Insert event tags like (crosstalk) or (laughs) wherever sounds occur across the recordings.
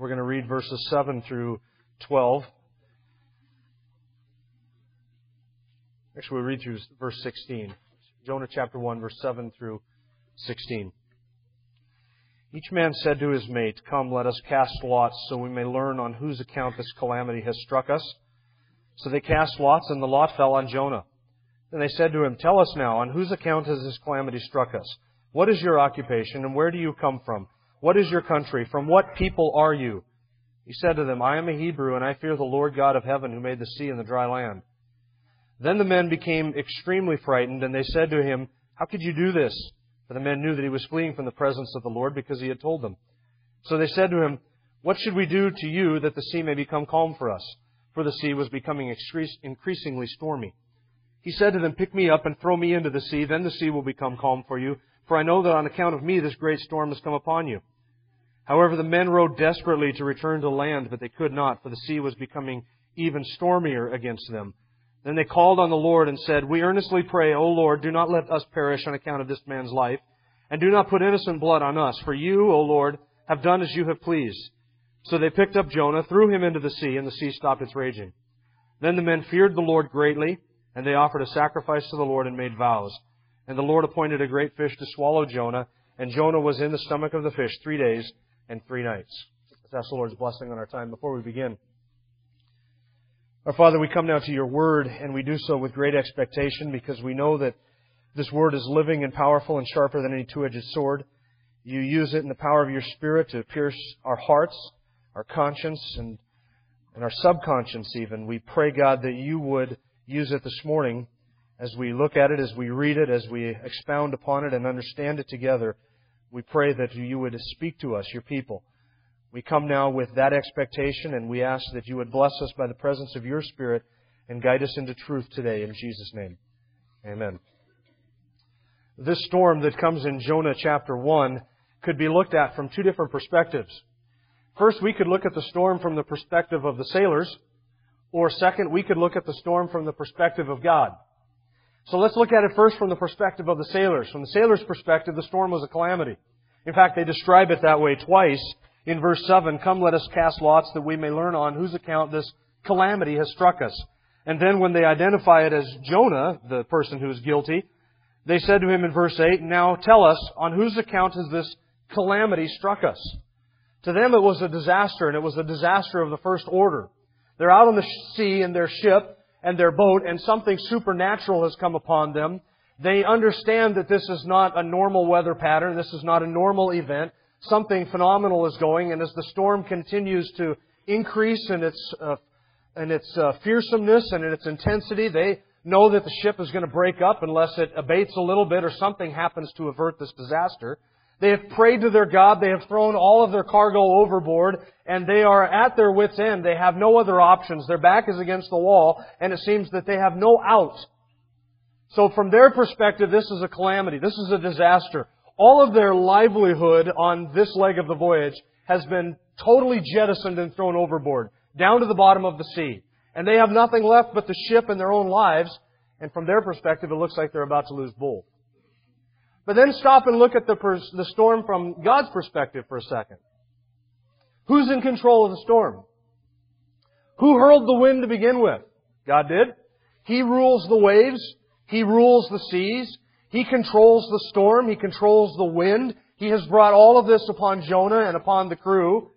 We're going to read verses 7 through 12. Actually, we'll read through verse 16. Jonah chapter 1, verse 7 through 16. Each man said to his mate, Come, let us cast lots, so we may learn on whose account this calamity has struck us. So they cast lots, and the lot fell on Jonah. Then they said to him, Tell us now, on whose account has this calamity struck us? What is your occupation, and where do you come from? What is your country? From what people are you? He said to them, I am a Hebrew, and I fear the Lord God of heaven, who made the sea and the dry land. Then the men became extremely frightened, and they said to him, How could you do this? For the men knew that he was fleeing from the presence of the Lord, because he had told them. So they said to him, What should we do to you that the sea may become calm for us? For the sea was becoming increasingly stormy. He said to them, Pick me up and throw me into the sea, then the sea will become calm for you for I know that on account of me this great storm has come upon you. However, the men rowed desperately to return to land, but they could not, for the sea was becoming even stormier against them. Then they called on the Lord and said, We earnestly pray, O Lord, do not let us perish on account of this man's life, and do not put innocent blood on us, for you, O Lord, have done as you have pleased. So they picked up Jonah, threw him into the sea, and the sea stopped its raging. Then the men feared the Lord greatly, and they offered a sacrifice to the Lord and made vows. And the Lord appointed a great fish to swallow Jonah, and Jonah was in the stomach of the fish three days and three nights. Let's ask the Lord's blessing on our time before we begin. Our Father, we come now to your word, and we do so with great expectation because we know that this word is living and powerful and sharper than any two-edged sword. You use it in the power of your Spirit to pierce our hearts, our conscience, and, and our subconscious even. We pray, God, that you would use it this morning as we look at it, as we read it, as we expound upon it and understand it together, we pray that you would speak to us, your people. We come now with that expectation and we ask that you would bless us by the presence of your Spirit and guide us into truth today in Jesus' name. Amen. This storm that comes in Jonah chapter 1 could be looked at from two different perspectives. First, we could look at the storm from the perspective of the sailors, or second, we could look at the storm from the perspective of God. So let's look at it first from the perspective of the sailors. From the sailors' perspective, the storm was a calamity. In fact, they describe it that way twice. In verse 7, Come let us cast lots that we may learn on whose account this calamity has struck us. And then when they identify it as Jonah, the person who is guilty, they said to him in verse 8, Now tell us, on whose account has this calamity struck us? To them it was a disaster, and it was a disaster of the first order. They're out on the sea in their ship, and their boat and something supernatural has come upon them. They understand that this is not a normal weather pattern. This is not a normal event. Something phenomenal is going, and as the storm continues to increase in its uh, in its uh, fearsomeness and in its intensity, they know that the ship is going to break up unless it abates a little bit or something happens to avert this disaster. They have prayed to their God. They have thrown all of their cargo overboard and they are at their wits end. They have no other options. Their back is against the wall and it seems that they have no out. So from their perspective, this is a calamity. This is a disaster. All of their livelihood on this leg of the voyage has been totally jettisoned and thrown overboard, down to the bottom of the sea. And they have nothing left but the ship and their own lives. And from their perspective, it looks like they're about to lose both. But then stop and look at the, pers- the storm from God's perspective for a second. Who's in control of the storm? Who hurled the wind to begin with? God did. He rules the waves. He rules the seas. He controls the storm. He controls the wind. He has brought all of this upon Jonah and upon the crew.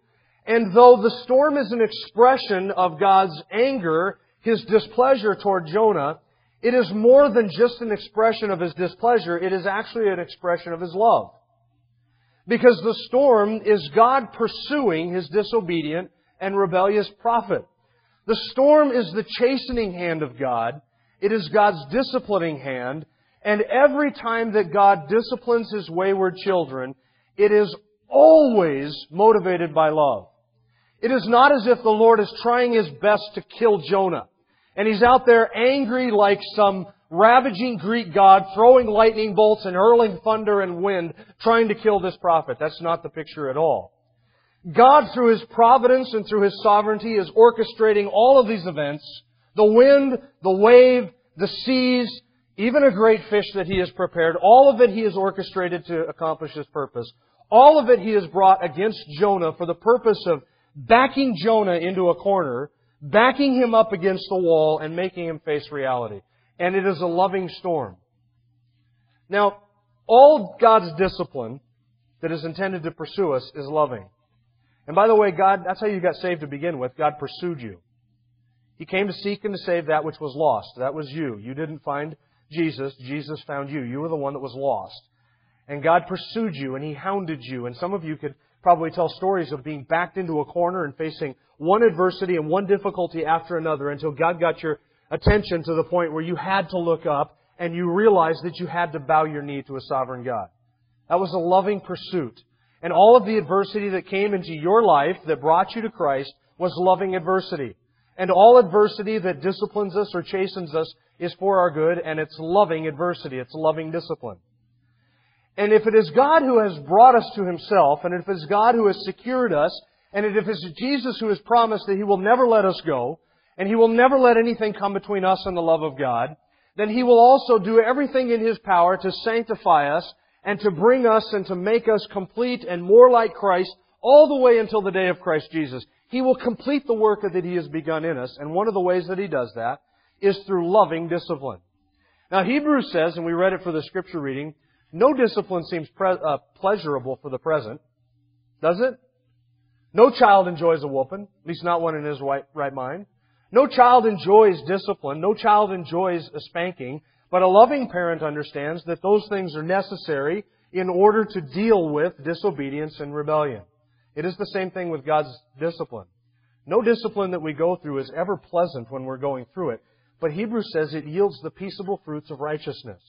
And though the storm is an expression of God's anger, His displeasure toward Jonah, it is more than just an expression of his displeasure, it is actually an expression of his love. Because the storm is God pursuing his disobedient and rebellious prophet. The storm is the chastening hand of God. It is God's disciplining hand. And every time that God disciplines his wayward children, it is always motivated by love. It is not as if the Lord is trying his best to kill Jonah. And he's out there angry like some ravaging Greek god, throwing lightning bolts and hurling thunder and wind, trying to kill this prophet. That's not the picture at all. God, through His providence and through His sovereignty, is orchestrating all of these events. The wind, the wave, the seas, even a great fish that He has prepared, all of it He has orchestrated to accomplish His purpose. All of it He has brought against Jonah for the purpose of backing Jonah into a corner, backing him up against the wall, and making him face reality. And it is a loving storm. Now, all God's discipline that is intended to pursue us is loving. And by the way, God, that's how you got saved to begin with. God pursued you. He came to seek and to save that which was lost. That was you. You didn't find Jesus. Jesus found you. You were the one that was lost. And God pursued you and He hounded you. And some of you could probably tell stories of being backed into a corner and facing one adversity and one difficulty after another until God got your attention to the point where you had to look up and you realized that you had to bow your knee to a sovereign God. That was a loving pursuit. And all of the adversity that came into your life that brought you to Christ was loving adversity. And all adversity that disciplines us or chastens us is for our good, and it's loving adversity. It's loving discipline. And if it is God who has brought us to Himself, and if it is God who has secured us, and if it is Jesus who has promised that He will never let us go, and He will never let anything come between us and the love of God, then He will also do everything in His power to sanctify us and to bring us and to make us complete and more like Christ all the way until the day of Christ Jesus. He will complete the work that He has begun in us, and one of the ways that He does that is through loving discipline. Now Hebrews says, and we read it for the scripture reading, no discipline seems pre- uh, pleasurable for the present, does it? No child enjoys a whooping, at least not one in his right, right mind. No child enjoys discipline. No child enjoys a spanking. But a loving parent understands that those things are necessary in order to deal with disobedience and rebellion. It is the same thing with God's discipline. No discipline that we go through is ever pleasant when we're going through it, but Hebrews says it yields the peaceable fruits of righteousness.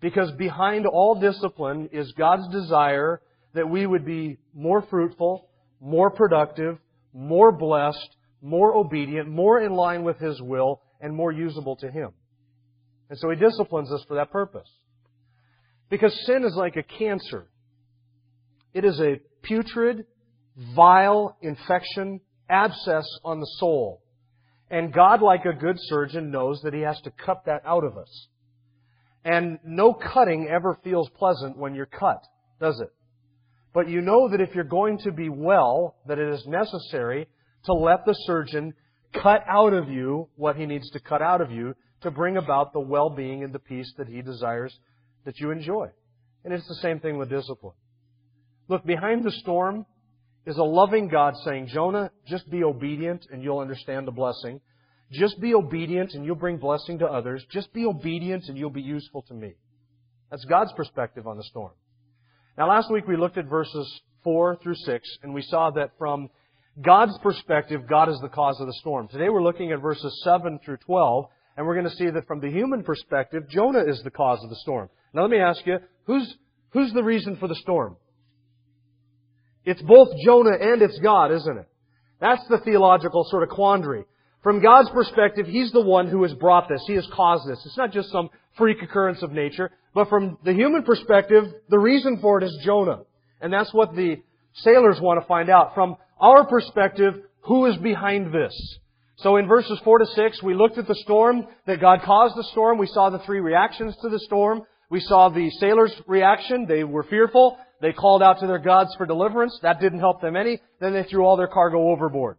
Because behind all discipline is God's desire that we would be more fruitful, more productive, more blessed, more obedient, more in line with His will, and more usable to Him. And so he disciplines us for that purpose. Because sin is like a cancer. It is a putrid, vile infection, abscess on the soul. And God, like a good surgeon, knows that he has to cut that out of us. And no cutting ever feels pleasant when you're cut, does it? But you know that if you're going to be well, that it is necessary to let the surgeon cut out of you what he needs to cut out of you to bring about the well-being and the peace that He desires that you enjoy. And it's the same thing with discipline. Look, behind the storm is a loving God saying, Jonah, just be obedient and you'll understand the blessing. Just be obedient and you'll bring blessing to others. Just be obedient and you'll be useful to me. That's God's perspective on the storm. Now last week we looked at verses 4 through 6 and we saw that from God's perspective, God is the cause of the storm. Today we're looking at verses 7 through 12 and we're going to see that from the human perspective, Jonah is the cause of the storm. Now let me ask you, who's, who's the reason for the storm? It's both Jonah and it's God, isn't it? That's the theological sort of quandary. From God's perspective, He's the one who has brought this. He has caused this. It's not just some freak occurrence of nature. But from the human perspective, the reason for it is Jonah. And that's what the sailors want to find out. From our perspective, who is behind this? So in verses 4 to 6, we looked at the storm, that God caused the storm. We saw the three reactions to the storm. We saw the sailors' reaction. They were fearful. They called out to their gods for deliverance. That didn't help them any. Then they threw all their cargo overboard.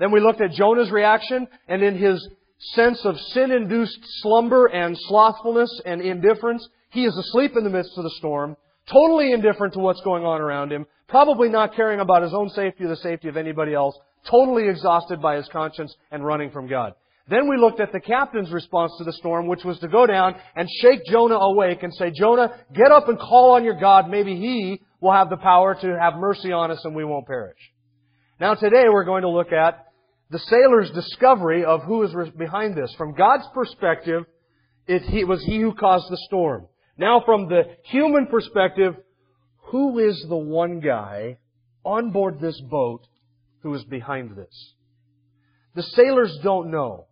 Then we looked at Jonah's reaction, and in his sense of sin-induced slumber and slothfulness and indifference, he is asleep in the midst of the storm, totally indifferent to what's going on around him, probably not caring about his own safety or the safety of anybody else, totally exhausted by his conscience and running from God. Then we looked at the captain's response to the storm, which was to go down and shake Jonah awake and say, Jonah, get up and call on your God. Maybe he will have the power to have mercy on us and we won't perish. Now today we're going to look at the sailor's discovery of who is behind this. From God's perspective, it was he who caused the storm. Now from the human perspective, who is the one guy on board this boat who is behind this? The sailors don't know.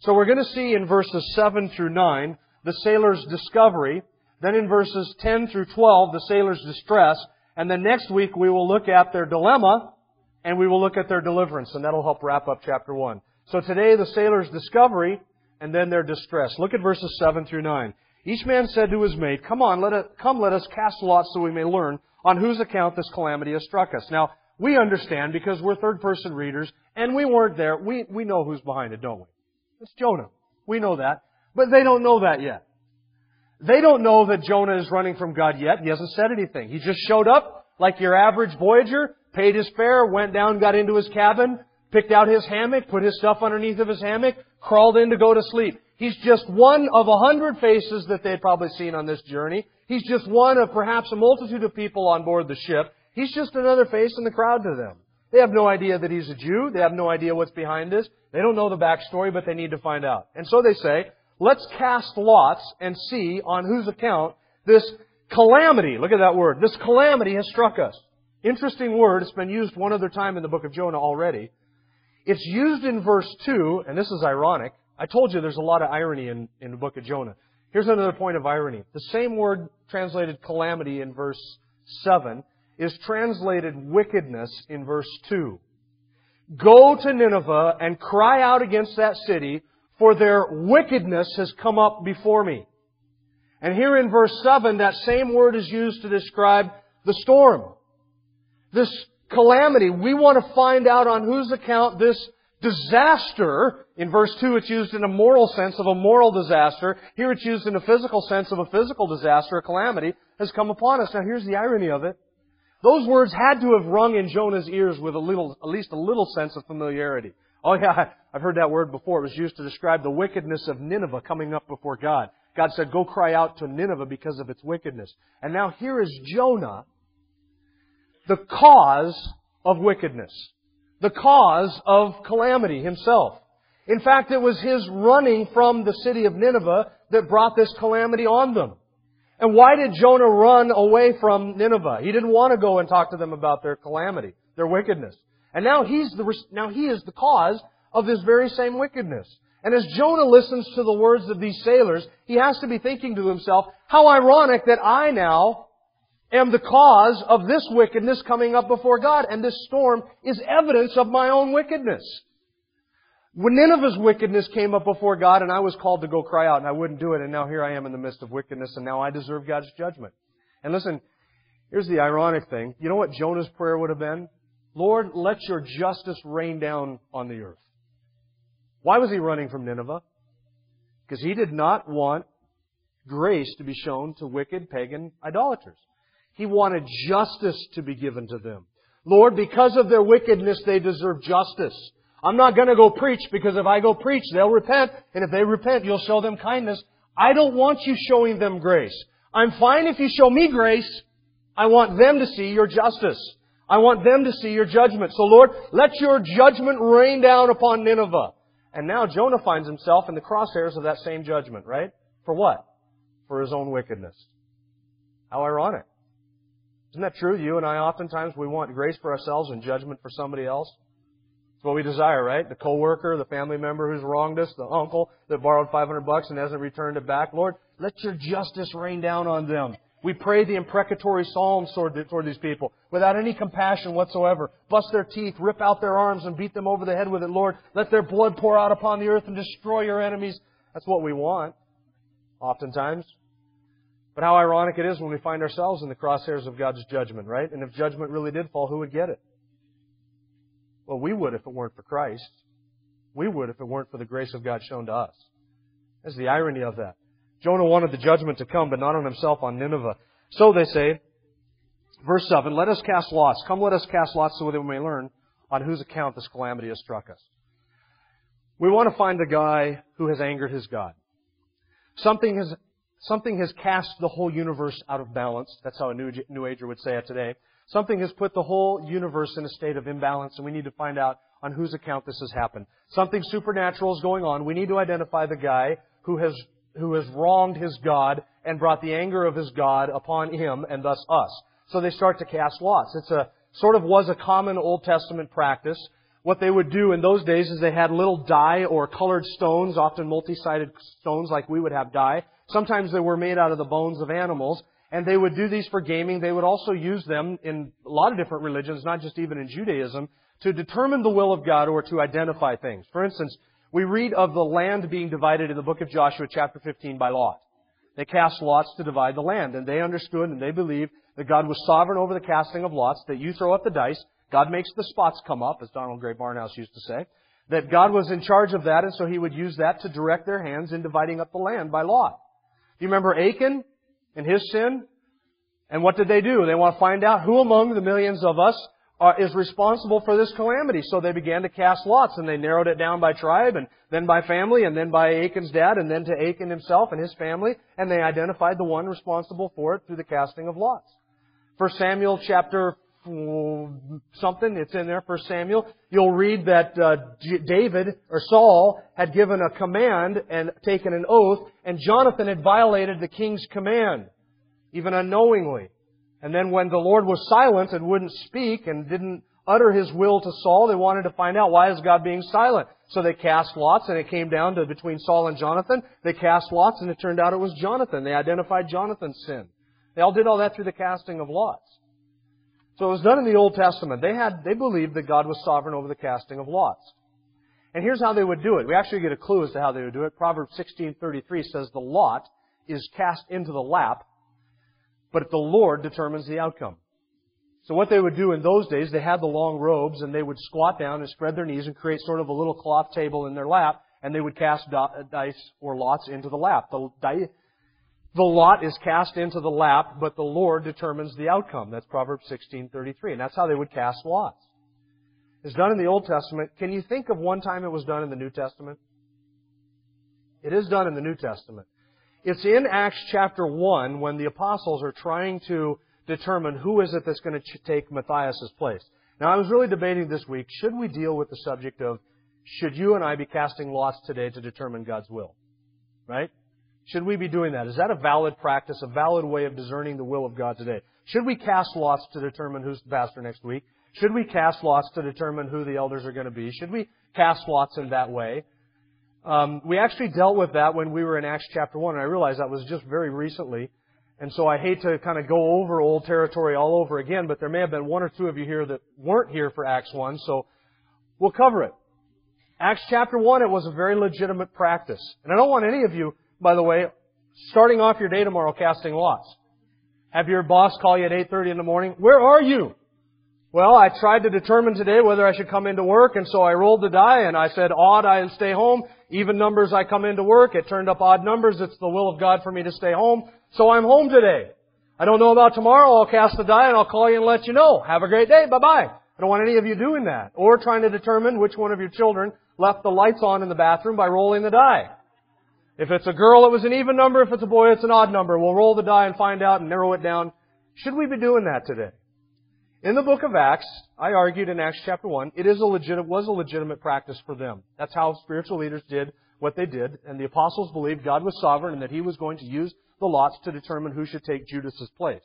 So we're going to see in verses 7 through 9 the sailors' discovery. Then in verses 10 through 12, the sailors' distress. And then next week we will look at their dilemma and we will look at their deliverance. And that'll help wrap up chapter 1. So today the sailors' discovery and then their distress. Look at verses 7 through 9. Each man said to his mate, Come on, let it, come let us cast lots so we may learn on whose account this calamity has struck us. Now, we understand because we're third person readers and we weren't there. We, we know who's behind it, don't we? It's Jonah. We know that. But they don't know that yet. They don't know that Jonah is running from God yet. He hasn't said anything. He just showed up like your average voyager, paid his fare, went down, got into his cabin, picked out his hammock, put his stuff underneath of his hammock, crawled in to go to sleep. He's just one of a hundred faces that they had probably seen on this journey. He's just one of perhaps a multitude of people on board the ship. He's just another face in the crowd to them. They have no idea that he's a Jew. They have no idea what's behind this. They don't know the backstory, but they need to find out. And so they say, let's cast lots and see on whose account this calamity, look at that word, this calamity has struck us. Interesting word. It's been used one other time in the book of Jonah already. It's used in verse 2, and this is ironic. I told you there's a lot of irony in, in the book of Jonah. Here's another point of irony. The same word translated calamity in verse 7 is translated wickedness in verse 2. Go to Nineveh and cry out against that city, for their wickedness has come up before me. And here in verse 7, that same word is used to describe the storm. This calamity. We want to find out on whose account this disaster, in verse 2 it's used in a moral sense of a moral disaster. Here it's used in a physical sense of a physical disaster, a calamity, has come upon us. Now here's the irony of it. Those words had to have rung in Jonah's ears with a little, at least a little sense of familiarity. Oh yeah, (laughs) I've heard that word before. It was used to describe the wickedness of Nineveh coming up before God. God said, go cry out to Nineveh because of its wickedness. And now here is Jonah, the cause of wickedness. The cause of calamity himself. In fact, it was his running from the city of Nineveh that brought this calamity on them. And why did Jonah run away from Nineveh? He didn't want to go and talk to them about their calamity, their wickedness. And now he's the, now he is the cause of this very same wickedness. And as Jonah listens to the words of these sailors, he has to be thinking to himself, how ironic that I now am the cause of this wickedness coming up before God. And this storm is evidence of my own wickedness. When Nineveh's wickedness came up before God and I was called to go cry out and I wouldn't do it and now here I am in the midst of wickedness and now I deserve God's judgment. And listen, here's the ironic thing. You know what Jonah's prayer would have been? Lord, let your justice rain down on the earth. Why was he running from Nineveh? Because he did not want grace to be shown to wicked pagan idolaters. He wanted justice to be given to them. Lord, because of their wickedness, they deserve justice. I'm not going to go preach because if I go preach, they'll repent. And if they repent, you'll show them kindness. I don't want you showing them grace. I'm fine if you show me grace. I want them to see your justice. I want them to see your judgment. So Lord, let your judgment rain down upon Nineveh. And now Jonah finds himself in the crosshairs of that same judgment, right? For what? For his own wickedness. How ironic. Isn't that true? You and I oftentimes we want grace for ourselves and judgment for somebody else. It's what we desire, right? The coworker, the family member who's wronged us, the uncle that borrowed 500 bucks and hasn't returned it back. Lord, let your justice rain down on them. We pray the imprecatory psalms toward, toward these people without any compassion whatsoever. Bust their teeth, rip out their arms, and beat them over the head with it. Lord, let their blood pour out upon the earth and destroy your enemies. That's what we want, oftentimes. But how ironic it is when we find ourselves in the crosshairs of God's judgment, right? And if judgment really did fall, who would get it? Well, we would if it weren't for Christ. We would if it weren't for the grace of God shown to us. That's the irony of that. Jonah wanted the judgment to come, but not on himself, on Nineveh. So they say, verse 7, let us cast lots. Come, let us cast lots so that we may learn on whose account this calamity has struck us. We want to find the guy who has angered his God. Something has, something has cast the whole universe out of balance. That's how a New, New Ager would say it today. Something has put the whole universe in a state of imbalance, and we need to find out on whose account this has happened. Something supernatural is going on. We need to identify the guy who has, who has wronged his God and brought the anger of his God upon him and thus us. So they start to cast lots. It's a, sort of was a common Old Testament practice. What they would do in those days is they had little die or colored stones, often multi-sided stones like we would have die. Sometimes they were made out of the bones of animals. And they would do these for gaming. They would also use them in a lot of different religions, not just even in Judaism, to determine the will of God or to identify things. For instance, we read of the land being divided in the book of Joshua chapter 15 by Lot. They cast lots to divide the land, and they understood and they believed that God was sovereign over the casting of lots, that you throw up the dice, God makes the spots come up, as Donald Grey Barnhouse used to say, that God was in charge of that, and so he would use that to direct their hands in dividing up the land by Lot. You remember Achan and his sin? And what did they do? They want to find out who among the millions of us are, is responsible for this calamity. So they began to cast lots and they narrowed it down by tribe and then by family and then by Achan's dad and then to Achan himself and his family and they identified the one responsible for it through the casting of lots. First Samuel chapter something, it's in there, for Samuel, you'll read that uh, David, or Saul, had given a command and taken an oath, and Jonathan had violated the king's command, even unknowingly. And then when the Lord was silent and wouldn't speak and didn't utter his will to Saul, they wanted to find out why is God being silent. So they cast lots and it came down to between Saul and Jonathan. They cast lots and it turned out it was Jonathan. They identified Jonathan's sin. They all did all that through the casting of lots. So it was done in the Old Testament. They had, they believed that God was sovereign over the casting of lots. And here's how they would do it. We actually get a clue as to how they would do it. Proverbs 16:33 says the lot is cast into the lap but the Lord determines the outcome. So what they would do in those days, they had the long robes and they would squat down and spread their knees and create sort of a little cloth table in their lap and they would cast dice or lots into the lap. The, the lot is cast into the lap, but the Lord determines the outcome. That's Proverbs 16:33, and that's how they would cast lots. It's done in the Old Testament. Can you think of one time it was done in the New Testament? It is done in the New Testament. It's in Acts chapter 1 when the apostles are trying to determine who is it that's going to take Matthias' place. Now, I was really debating this week, should we deal with the subject of should you and I be casting lots today to determine God's will? Right? Should we be doing that? Is that a valid practice, a valid way of discerning the will of God today? Should we cast lots to determine who's the pastor next week? Should we cast lots to determine who the elders are going to be? Should we cast lots in that way? Um, we actually dealt with that when we were in Acts chapter 1, and I realize that was just very recently. And so I hate to kind of go over old territory all over again, but there may have been one or two of you here that weren't here for Acts 1, so we'll cover it. Acts chapter 1, it was a very legitimate practice. And I don't want any of you, by the way, starting off your day tomorrow casting lots. Have your boss call you at 8.30 in the morning. Where are you? Well, I tried to determine today whether I should come into work, and so I rolled the die, and I said odd, I stay home. Even numbers, I come into work. It turned up odd numbers. It's the will of God for me to stay home. So I'm home today. I don't know about tomorrow. I'll cast the die, and I'll call you and let you know. Have a great day. Bye-bye. I don't want any of you doing that. Or trying to determine which one of your children left the lights on in the bathroom by rolling the die. If it's a girl, it was an even number. If it's a boy, it's an odd number. We'll roll the die and find out and narrow it down. Should we be doing that today? In the book of Acts, I argued in Acts chapter 1, it is a legit, was a legitimate practice for them. That's how spiritual leaders did what they did, and the apostles believed God was sovereign and that He was going to use the lots to determine who should take Judas's place.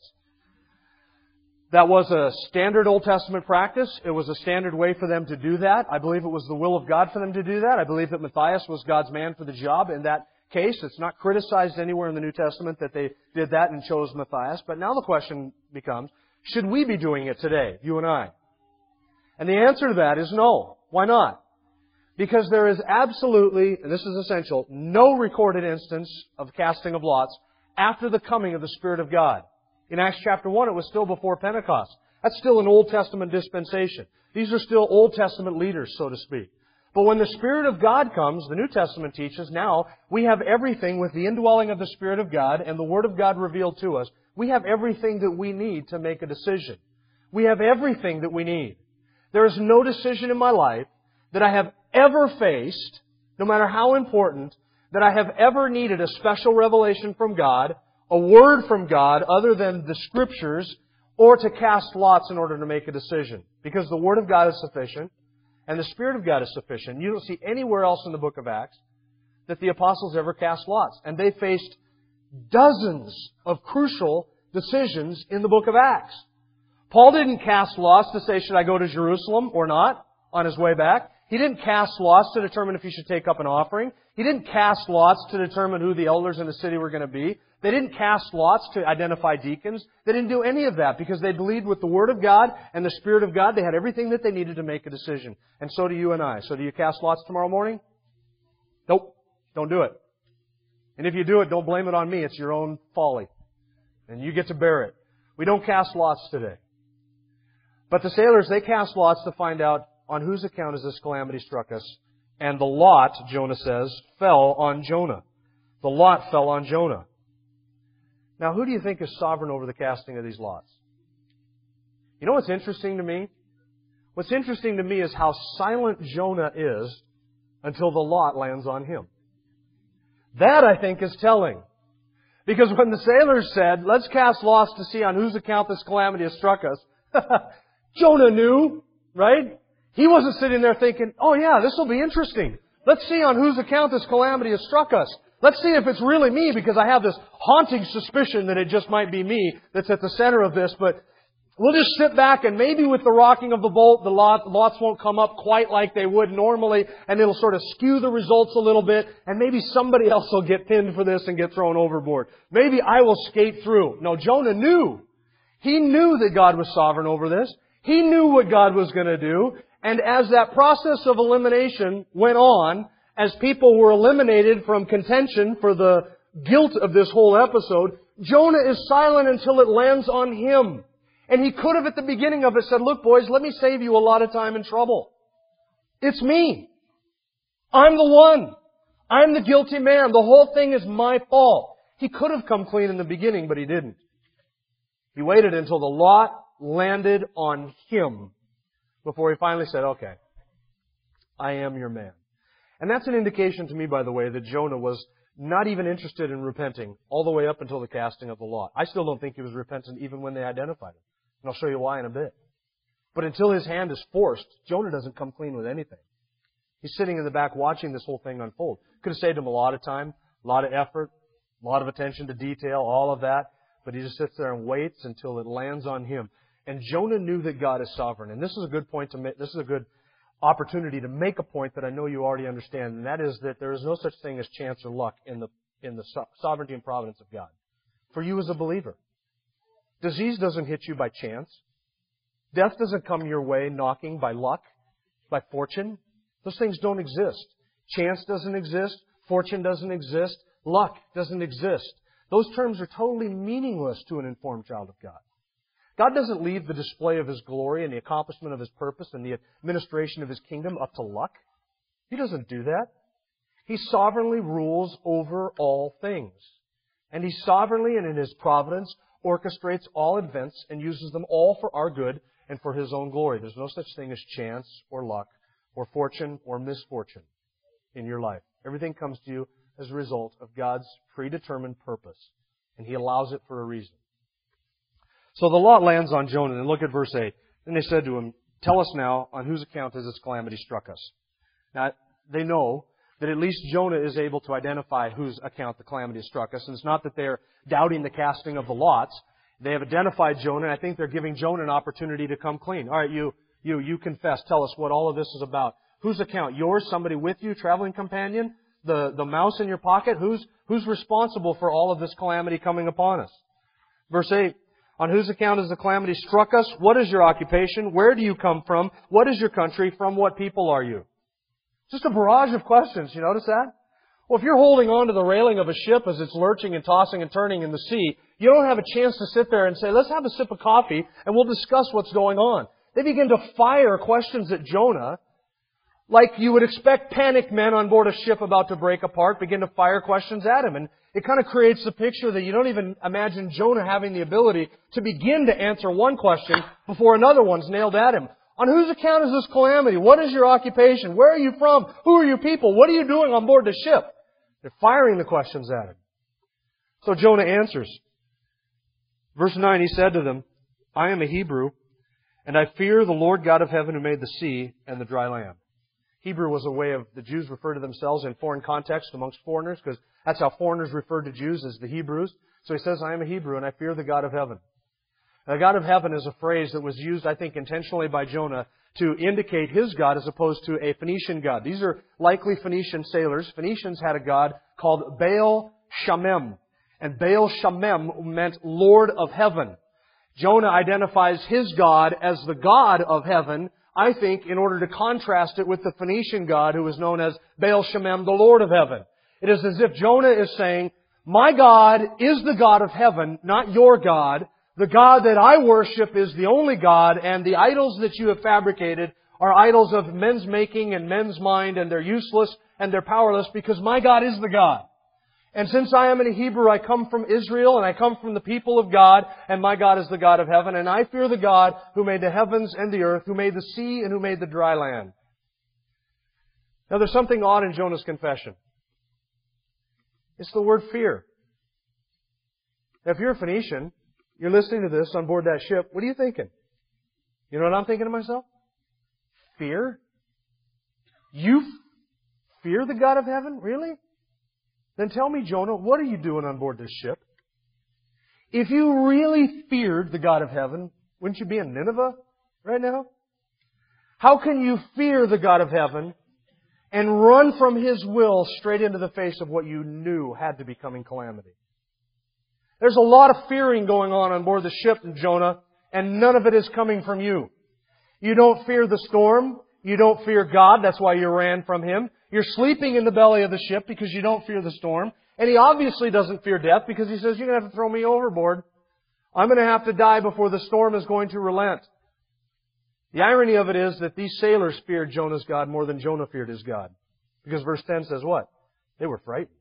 That was a standard Old Testament practice. It was a standard way for them to do that. I believe it was the will of God for them to do that. I believe that Matthias was God's man for the job in that case. It's not criticized anywhere in the New Testament that they did that and chose Matthias. But now the question becomes, should we be doing it today, you and I? And the answer to that is no. Why not? Because there is absolutely, and this is essential, no recorded instance of casting of lots after the coming of the Spirit of God. In Acts chapter 1, it was still before Pentecost. That's still an Old Testament dispensation. These are still Old Testament leaders, so to speak. But when the Spirit of God comes, the New Testament teaches, now we have everything with the indwelling of the Spirit of God and the Word of God revealed to us. We have everything that we need to make a decision. We have everything that we need. There is no decision in my life that I have ever faced, no matter how important, that I have ever needed a special revelation from God, a word from God other than the Scriptures, or to cast lots in order to make a decision. Because the Word of God is sufficient. And the Spirit of God is sufficient. You don't see anywhere else in the book of Acts that the apostles ever cast lots. And they faced dozens of crucial decisions in the book of Acts. Paul didn't cast lots to say, should I go to Jerusalem or not on his way back. He didn't cast lots to determine if he should take up an offering. He didn't cast lots to determine who the elders in the city were going to be. They didn't cast lots to identify deacons. They didn't do any of that because they believed with the Word of God and the Spirit of God. They had everything that they needed to make a decision. And so do you and I. So do you cast lots tomorrow morning? Nope. Don't do it. And if you do it, don't blame it on me. It's your own folly. And you get to bear it. We don't cast lots today. But the sailors, they cast lots to find out on whose account has this calamity struck us? And the lot, Jonah says, fell on Jonah. The lot fell on Jonah. Now, who do you think is sovereign over the casting of these lots? You know what's interesting to me? What's interesting to me is how silent Jonah is until the lot lands on him. That, I think, is telling. Because when the sailors said, let's cast lots to see on whose account this calamity has struck us, (laughs) Jonah knew, right? He wasn't sitting there thinking, oh yeah, this will be interesting. Let's see on whose account this calamity has struck us. Let's see if it's really me because I have this haunting suspicion that it just might be me that's at the center of this, but we'll just sit back and maybe with the rocking of the boat, the lots won't come up quite like they would normally and it'll sort of skew the results a little bit and maybe somebody (laughs) else will get pinned for this and get thrown overboard. Maybe I will skate through. No, Jonah knew. He knew that God was sovereign over this. He knew what God was going to do. And as that process of elimination went on, as people were eliminated from contention for the guilt of this whole episode, Jonah is silent until it lands on him. And he could have at the beginning of it said, look boys, let me save you a lot of time and trouble. It's me. I'm the one. I'm the guilty man. The whole thing is my fault. He could have come clean in the beginning, but he didn't. He waited until the lot landed on him before he finally said, okay, I am your man. And that's an indication to me, by the way, that Jonah was not even interested in repenting all the way up until the casting of the lot. I still don't think he was repentant even when they identified him. And I'll show you why in a bit. But until his hand is forced, Jonah doesn't come clean with anything. He's sitting in the back watching this whole thing unfold. Could have saved him a lot of time, a lot of effort, a lot of attention to detail, all of that. But he just sits there and waits until it lands on him. And Jonah knew that God is sovereign. And this is a good point to make, this is a good opportunity to make a point that I know you already understand, and that is that there is no such thing as chance or luck in the, in the sovereignty and providence of God. For you as a believer. Disease doesn't hit you by chance. Death doesn't come your way knocking by luck, by fortune. Those things don't exist. Chance doesn't exist. Fortune doesn't exist. Luck doesn't exist. Those terms are totally meaningless to an informed child of God. God doesn't leave the display of His glory and the accomplishment of His purpose and the administration of His kingdom up to luck. He doesn't do that. He sovereignly rules over all things. And He sovereignly and in His providence orchestrates all events and uses them all for our good and for His own glory. There's no such thing as chance or luck or fortune or misfortune in your life. Everything comes to you as a result of God's predetermined purpose. And He allows it for a reason. So the lot lands on Jonah, and look at verse 8. Then they said to him, Tell us now, on whose account has this calamity struck us? Now, they know that at least Jonah is able to identify whose account the calamity has struck us. And it's not that they're doubting the casting of the lots. They have identified Jonah, and I think they're giving Jonah an opportunity to come clean. All right, you, you, you confess. Tell us what all of this is about. Whose account? Yours? Somebody with you? Traveling companion? The, the mouse in your pocket? Who's, who's responsible for all of this calamity coming upon us? Verse 8. On whose account has the calamity struck us? What is your occupation? Where do you come from? What is your country? From what people are you? Just a barrage of questions. You notice that? Well, if you're holding on to the railing of a ship as it's lurching and tossing and turning in the sea, you don't have a chance to sit there and say, let's have a sip of coffee and we'll discuss what's going on. They begin to fire questions at Jonah like you would expect panicked men on board a ship about to break apart begin to fire questions at him. And it kind of creates the picture that you don't even imagine Jonah having the ability to begin to answer one question before another one's nailed at him. On whose account is this calamity? What is your occupation? Where are you from? Who are you people? What are you doing on board the ship? They're firing the questions at him. So Jonah answers. Verse 9, he said to them, I am a Hebrew, and I fear the Lord God of heaven who made the sea and the dry land. Hebrew was a way of the Jews refer to themselves in foreign context amongst foreigners because that's how foreigners referred to Jews as the Hebrews. So he says, I am a Hebrew and I fear the God of heaven. The God of heaven is a phrase that was used, I think, intentionally by Jonah to indicate his God as opposed to a Phoenician God. These are likely Phoenician sailors. Phoenicians had a God called Baal Shamem. And Baal Shamem meant Lord of Heaven. Jonah identifies his God as the God of heaven, I think, in order to contrast it with the Phoenician God who is known as Baal Shamem, the Lord of heaven. It is as if Jonah is saying, my God is the God of heaven, not your God. The God that I worship is the only God, and the idols that you have fabricated are idols of men's making and men's mind, and they're useless and they're powerless because my God is the God. And since I am a Hebrew, I come from Israel and I come from the people of God, and my God is the God of heaven, and I fear the God who made the heavens and the earth, who made the sea and who made the dry land. Now there's something odd in Jonah's confession. It's the word fear. Now, if you're a Phoenician, you're listening to this on board that ship, what are you thinking? You know what I'm thinking to myself? Fear? You fear the God of heaven? Really? Then tell me, Jonah, what are you doing on board this ship? If you really feared the God of heaven, wouldn't you be in Nineveh right now? How can you fear the God of heaven and run from His will straight into the face of what you knew had to be coming calamity? There's a lot of fearing going on on board the ship, Jonah, and none of it is coming from you. You don't fear the storm. You don't fear God. That's why you ran from Him. You're sleeping in the belly of the ship because you don't fear the storm. And He obviously doesn't fear death because He says, you're going to have to throw me overboard. I'm going to have to die before the storm is going to relent. The irony of it is that these sailors feared Jonah's God more than Jonah feared his God. Because verse 10 says what? They were frightened.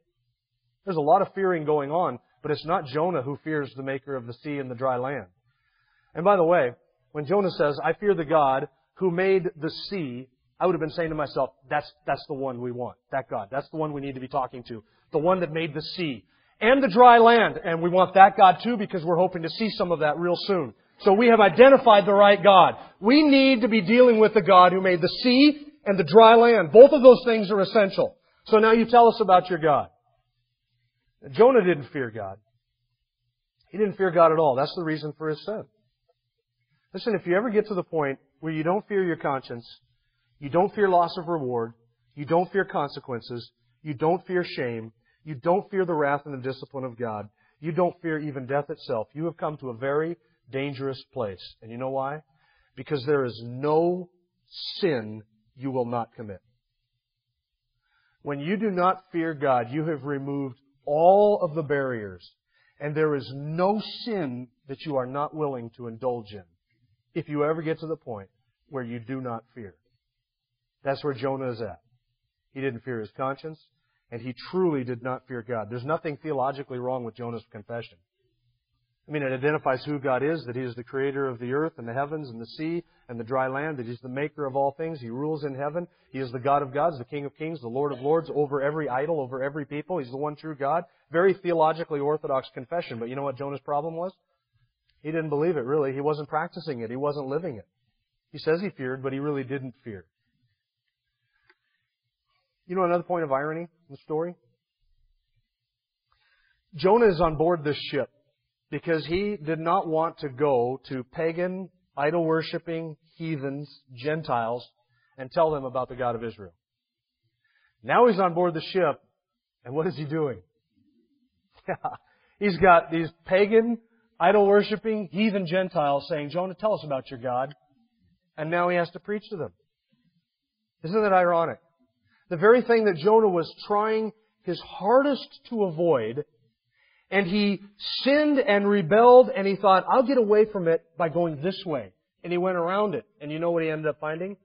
There's a lot of fearing going on, but it's not Jonah who fears the maker of the sea and the dry land. And by the way, when Jonah says, I fear the God who made the sea, I would have been saying to myself, that's, that's the one we want. That God. That's the one we need to be talking to. The one that made the sea and the dry land. And we want that God too because we're hoping to see some of that real soon. So we have identified the right God. We need to be dealing with the God who made the sea and the dry land. Both of those things are essential. So now you tell us about your God. Jonah didn't fear God. He didn't fear God at all. That's the reason for his sin. Listen, if you ever get to the point where you don't fear your conscience, you don't fear loss of reward, you don't fear consequences, you don't fear shame, you don't fear the wrath and the discipline of God, you don't fear even death itself, you have come to a very dangerous place. And you know why? Because there is no sin you will not commit. When you do not fear God, you have removed all of the barriers, and there is no sin that you are not willing to indulge in if you ever get to the point where you do not fear. That's where Jonah is at. He didn't fear his conscience, and he truly did not fear God. There's nothing theologically wrong with Jonah's confession. I mean, it identifies who God is, that He is the creator of the earth and the heavens and the sea and the dry land, that He's the maker of all things. He rules in heaven. He is the God of gods, the King of kings, the Lord of lords, over every idol, over every people. He's the one true God. Very theologically orthodox confession. But you know what Jonah's problem was? He didn't believe it, really. He wasn't practicing it. He wasn't living it. He says he feared, but he really didn't fear. You know another point of irony in the story? Jonah is on board this ship because he did not want to go to pagan, idol worshipping heathens, Gentiles, and tell them about the God of Israel. Now he's on board the ship, and what is he doing? (laughs) he's got these pagan, idol worshipping, heathen Gentiles saying, Jonah, tell us about your God. And now he has to preach to them. Isn't that ironic? The very thing that Jonah was trying his hardest to avoid and he sinned and rebelled and he thought, I'll get away from it by going this way. And he went around it. And you know what he ended up finding?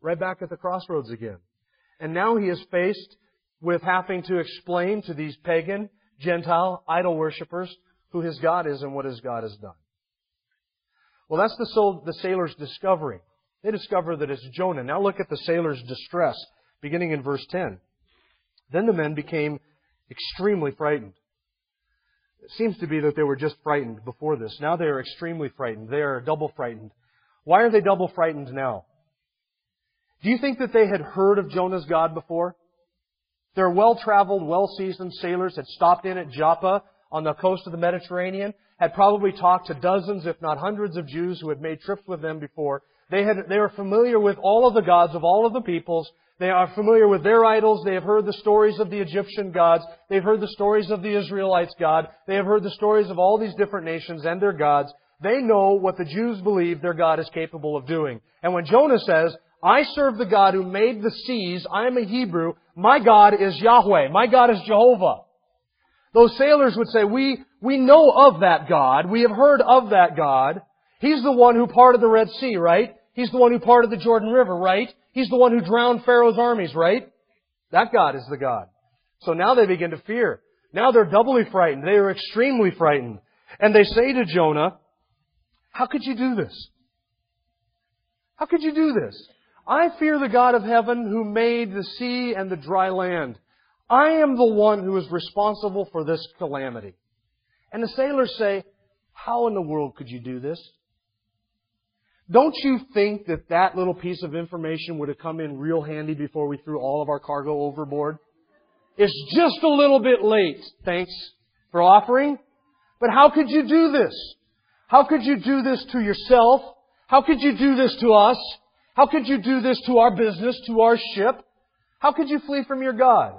Right back at the crossroads again. And now he is faced with having to explain to these pagan, Gentile, idol worshippers who his God is and what his God has done. Well, that's the, sailors' discovery. They discover that it's Jonah. Now look at the sailors' distress, beginning in verse 10. Then the men became extremely frightened. It seems to be that they were just frightened before this. Now they are extremely frightened. They are double frightened. Why are they double frightened now? Do you think that they had heard of Jonah's God before? Their well-traveled, well-seasoned sailors had stopped in at Joppa on the coast of the Mediterranean, had probably talked to dozens, if not hundreds of Jews who had made trips with them before. They had, they were familiar with all of the gods of all of the peoples. They are familiar with their idols. They have heard the stories of the Egyptian gods. They've heard the stories of the Israelites' God. They have heard the stories of all these different nations and their gods. They know what the Jews believe their God is capable of doing. And when Jonah says, I serve the God who made the seas, I am a Hebrew, my God is Yahweh, my God is Jehovah. Those sailors would say, we, we know of that God. We have heard of that God. He's the one who parted the Red Sea, right? He's the one who parted the Jordan River, right? He's the one who drowned Pharaoh's armies, right? That God is the God. So now they begin to fear. Now they're doubly frightened. They are extremely frightened. And they say to Jonah, how could you do this? How could you do this? I fear the God of heaven who made the sea and the dry land. I am the one who is responsible for this calamity. And the sailors say, how in the world could you do this? Don't you think that that little piece of information would have come in real handy before we threw all of our cargo overboard? It's just a little bit late. Thanks for offering. But how could you do this? How could you do this to yourself? How could you do this to us? How could you do this to our business, to our ship? How could you flee from your God?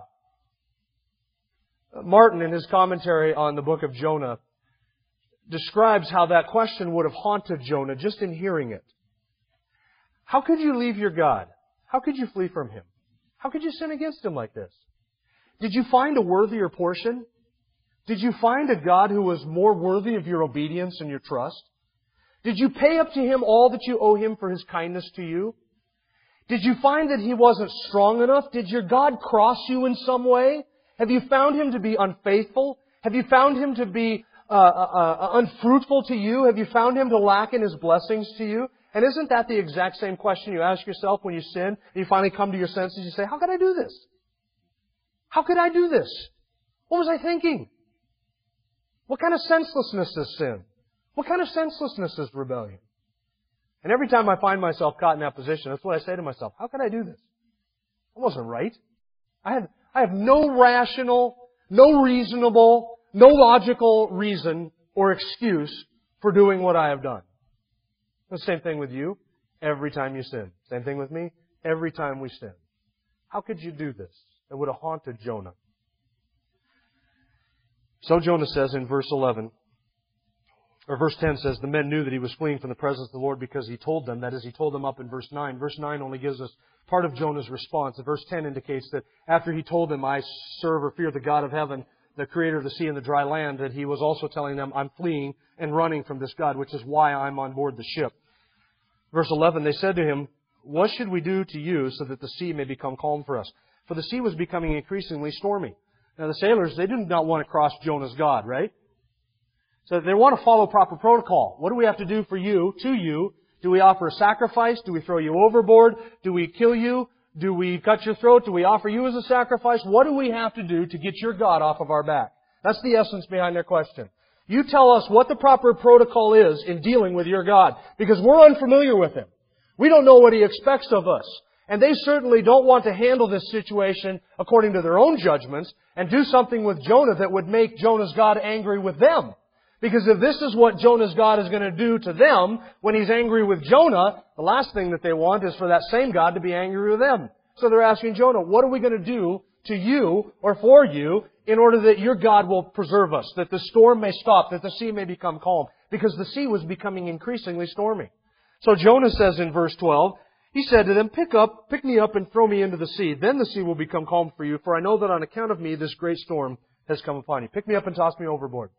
Martin, in his commentary on the book of Jonah, describes how that question would have haunted Jonah just in hearing it. How could you leave your God? How could you flee from Him? How could you sin against Him like this? Did you find a worthier portion? Did you find a God who was more worthy of your obedience and your trust? Did you pay up to Him all that you owe Him for His kindness to you? Did you find that He wasn't strong enough? Did your God cross you in some way? Have you found Him to be unfaithful? Have you found Him to be uh, uh, uh, unfruitful to you? Have you found him to lack in his blessings to you? And isn't that the exact same question you ask yourself when you sin and you finally come to your senses? You say, how could I do this? How could I do this? What was I thinking? What kind of senselessness is sin? What kind of senselessness is rebellion? And every time I find myself caught in that position, that's what I say to myself. How could I do this? I wasn't right. I have, I have no rational, no reasonable, no logical reason or excuse for doing what I have done. The same thing with you every time you sin. Same thing with me every time we sin. How could you do this? It would have haunted Jonah. So Jonah says in verse 11, or verse 10 says, the men knew that he was fleeing from the presence of the Lord because he told them. That is, he told them up in verse 9. Verse 9 only gives us part of Jonah's response. Verse 10 indicates that after he told them, I serve or fear the God of heaven, the creator of the sea and the dry land, that he was also telling them, I'm fleeing and running from this God, which is why I'm on board the ship. Verse 11, they said to him, What should we do to you so that the sea may become calm for us? For the sea was becoming increasingly stormy. Now the sailors, they did not want to cross Jonah's God, right? So they want to follow proper protocol. What do we have to do for you, to you? Do we offer a sacrifice? Do we throw you overboard? Do we kill you? Do we cut your throat? Do we offer you as a sacrifice? What do we have to do to get your God off of our back? That's the essence behind their question. You tell us what the proper protocol is in dealing with your God, because we're unfamiliar with Him. We don't know what He expects of us. And they certainly don't want to handle this situation according to their own judgments and do something with Jonah that would make Jonah's God angry with them. Because if this is what Jonah's God is going to do to them when he's angry with Jonah, the last thing that they want is for that same God to be angry with them. So they're asking Jonah, what are we going to do to you or for you in order that your God will preserve us, that the storm may stop, that the sea may become calm? Because the sea was becoming increasingly stormy. So Jonah says in verse 12, he said to them, pick up, pick me up and throw me into the sea. Then the sea will become calm for you, for I know that on account of me this great storm has come upon you. Pick me up and toss me overboard.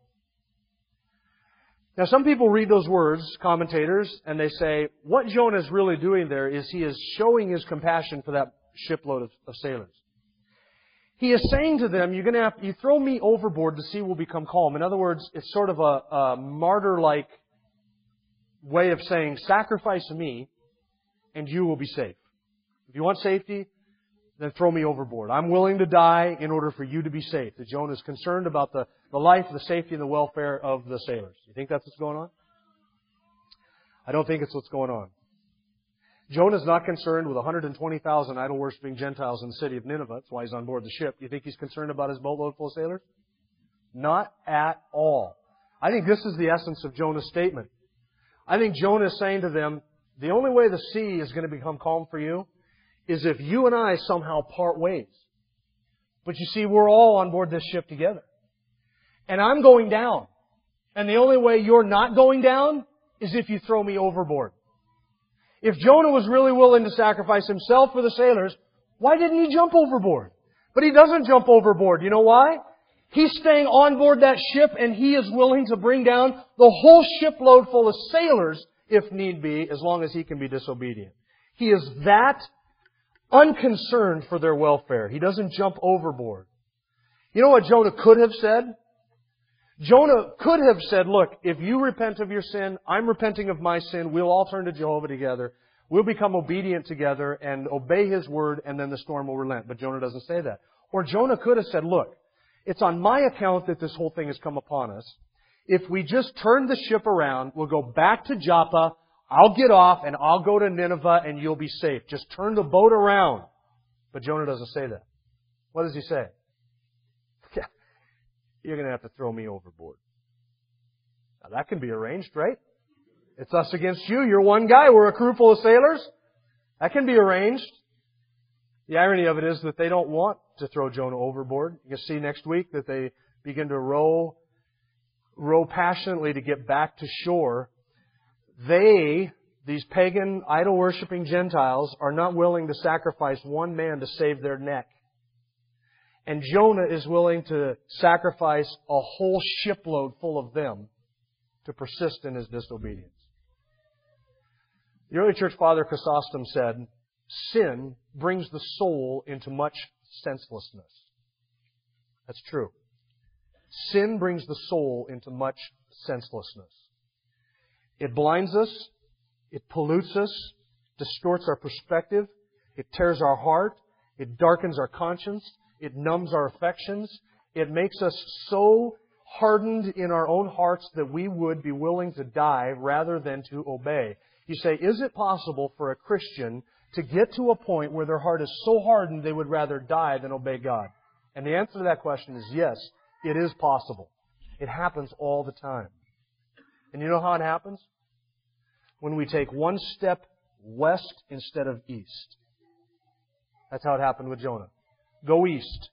Now, some people read those words, commentators, and they say, what Jonah is really doing there is he is showing his compassion for that shipload of, of sailors. He is saying to them, you're to have, you throw me overboard, the sea will become calm. In other words, it's sort of a, a martyr-like way of saying, sacrifice me, and you will be safe. If you want safety, then throw me overboard. I'm willing to die in order for you to be safe. That Jonah is concerned about the, the life, the safety, and the welfare of the sailors. You think that's what's going on? I don't think it's what's going on. Jonah's not concerned with 120,000 idol worshipping Gentiles in the city of Nineveh. That's why he's on board the ship. Do You think he's concerned about his boatload full of sailors? Not at all. I think this is the essence of Jonah's statement. I think Jonah is saying to them, the only way the sea is going to become calm for you is if you and I somehow part ways. But you see, we're all on board this ship together. And I'm going down. And the only way you're not going down is if you throw me overboard. If Jonah was really willing to sacrifice himself for the sailors, why didn't he jump overboard? But he doesn't jump overboard. You know why? He's staying on board that ship and he is willing to bring down the whole shipload full of sailors if need be, as long as he can be disobedient. He is that unconcerned for their welfare. He doesn't jump overboard. You know what Jonah could have said? Jonah could have said, look, if you repent of your sin, I'm repenting of my sin, we'll all turn to Jehovah together. We'll become obedient together and obey His word and then the storm will relent. But Jonah doesn't say that. Or Jonah could have said, look, it's on my account that this whole thing has come upon us. If we just turn the ship around, we'll go back to Joppa, I'll get off and I'll go to Nineveh and you'll be safe. Just turn the boat around. But Jonah doesn't say that. What does he say? (laughs) You're going to have to throw me overboard. Now that can be arranged, right? It's us against you. You're one guy. We're a crew full of sailors. That can be arranged. The irony of it is that they don't want to throw Jonah overboard. You see next week that they begin to row, row passionately to get back to shore. They, these pagan, idol worshipping Gentiles, are not willing to sacrifice one man to save their neck. And Jonah is willing to sacrifice a whole shipload full of them to persist in his disobedience. The early church father Chrysostom said, Sin brings the soul into much senselessness. That's true. Sin brings the soul into much senselessness. It blinds us, it pollutes us, distorts our perspective, it tears our heart, it darkens our conscience, it numbs our affections, it makes us so hardened in our own hearts that we would be willing to die rather than to obey. You say, is it possible for a Christian to get to a point where their heart is so hardened they would rather die than obey God? And the answer to that question is yes, it is possible. It happens all the time. And you know how it happens? When we take one step west instead of east. That's how it happened with Jonah. Go east.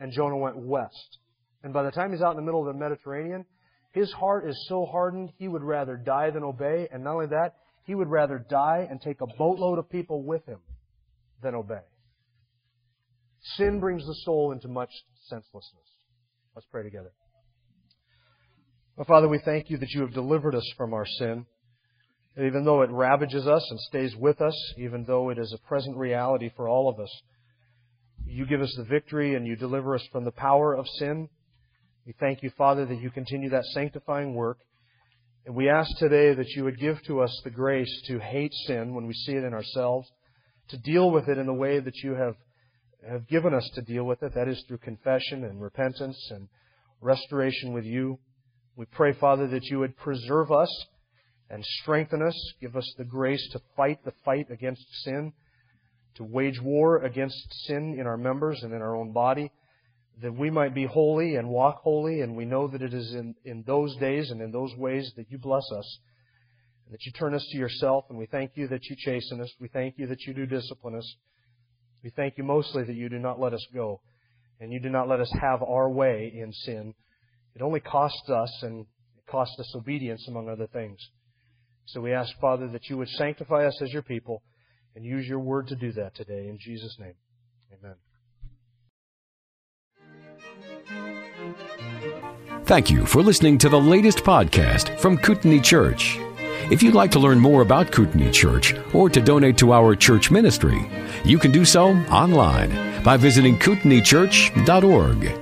And Jonah went west. And by the time he's out in the middle of the Mediterranean, his heart is so hardened he would rather die than obey. And not only that, he would rather die and take a boatload of people with him than obey. Sin brings the soul into much senselessness. Let's pray together. Father, we thank you that you have delivered us from our sin. And even though it ravages us and stays with us, even though it is a present reality for all of us, you give us the victory and you deliver us from the power of sin. We thank you, Father, that you continue that sanctifying work. And we ask today that you would give to us the grace to hate sin when we see it in ourselves, to deal with it in the way that you have, have given us to deal with it. That is through confession and repentance and restoration with you. We pray, Father, that you would preserve us and strengthen us. Give us the grace to fight the fight against sin, to wage war against sin in our members and in our own body that we might be holy and walk holy, and we know that it is in, in those days and in those ways that you bless us, and that you turn us to yourself, and we thank you that you chasten us. We thank you that you do discipline us. We thank you mostly that you do not let us go, and you do not let us have our way in sin. It only costs us, and it costs us obedience, among other things. So we ask, Father, that you would sanctify us as your people, and use your word to do that today. In Jesus' name, amen. Thank you for listening to the latest podcast from Kootenai Church. If you'd like to learn more about Kootenai Church or to donate to our church ministry, you can do so online by visiting kootenaichurch.org.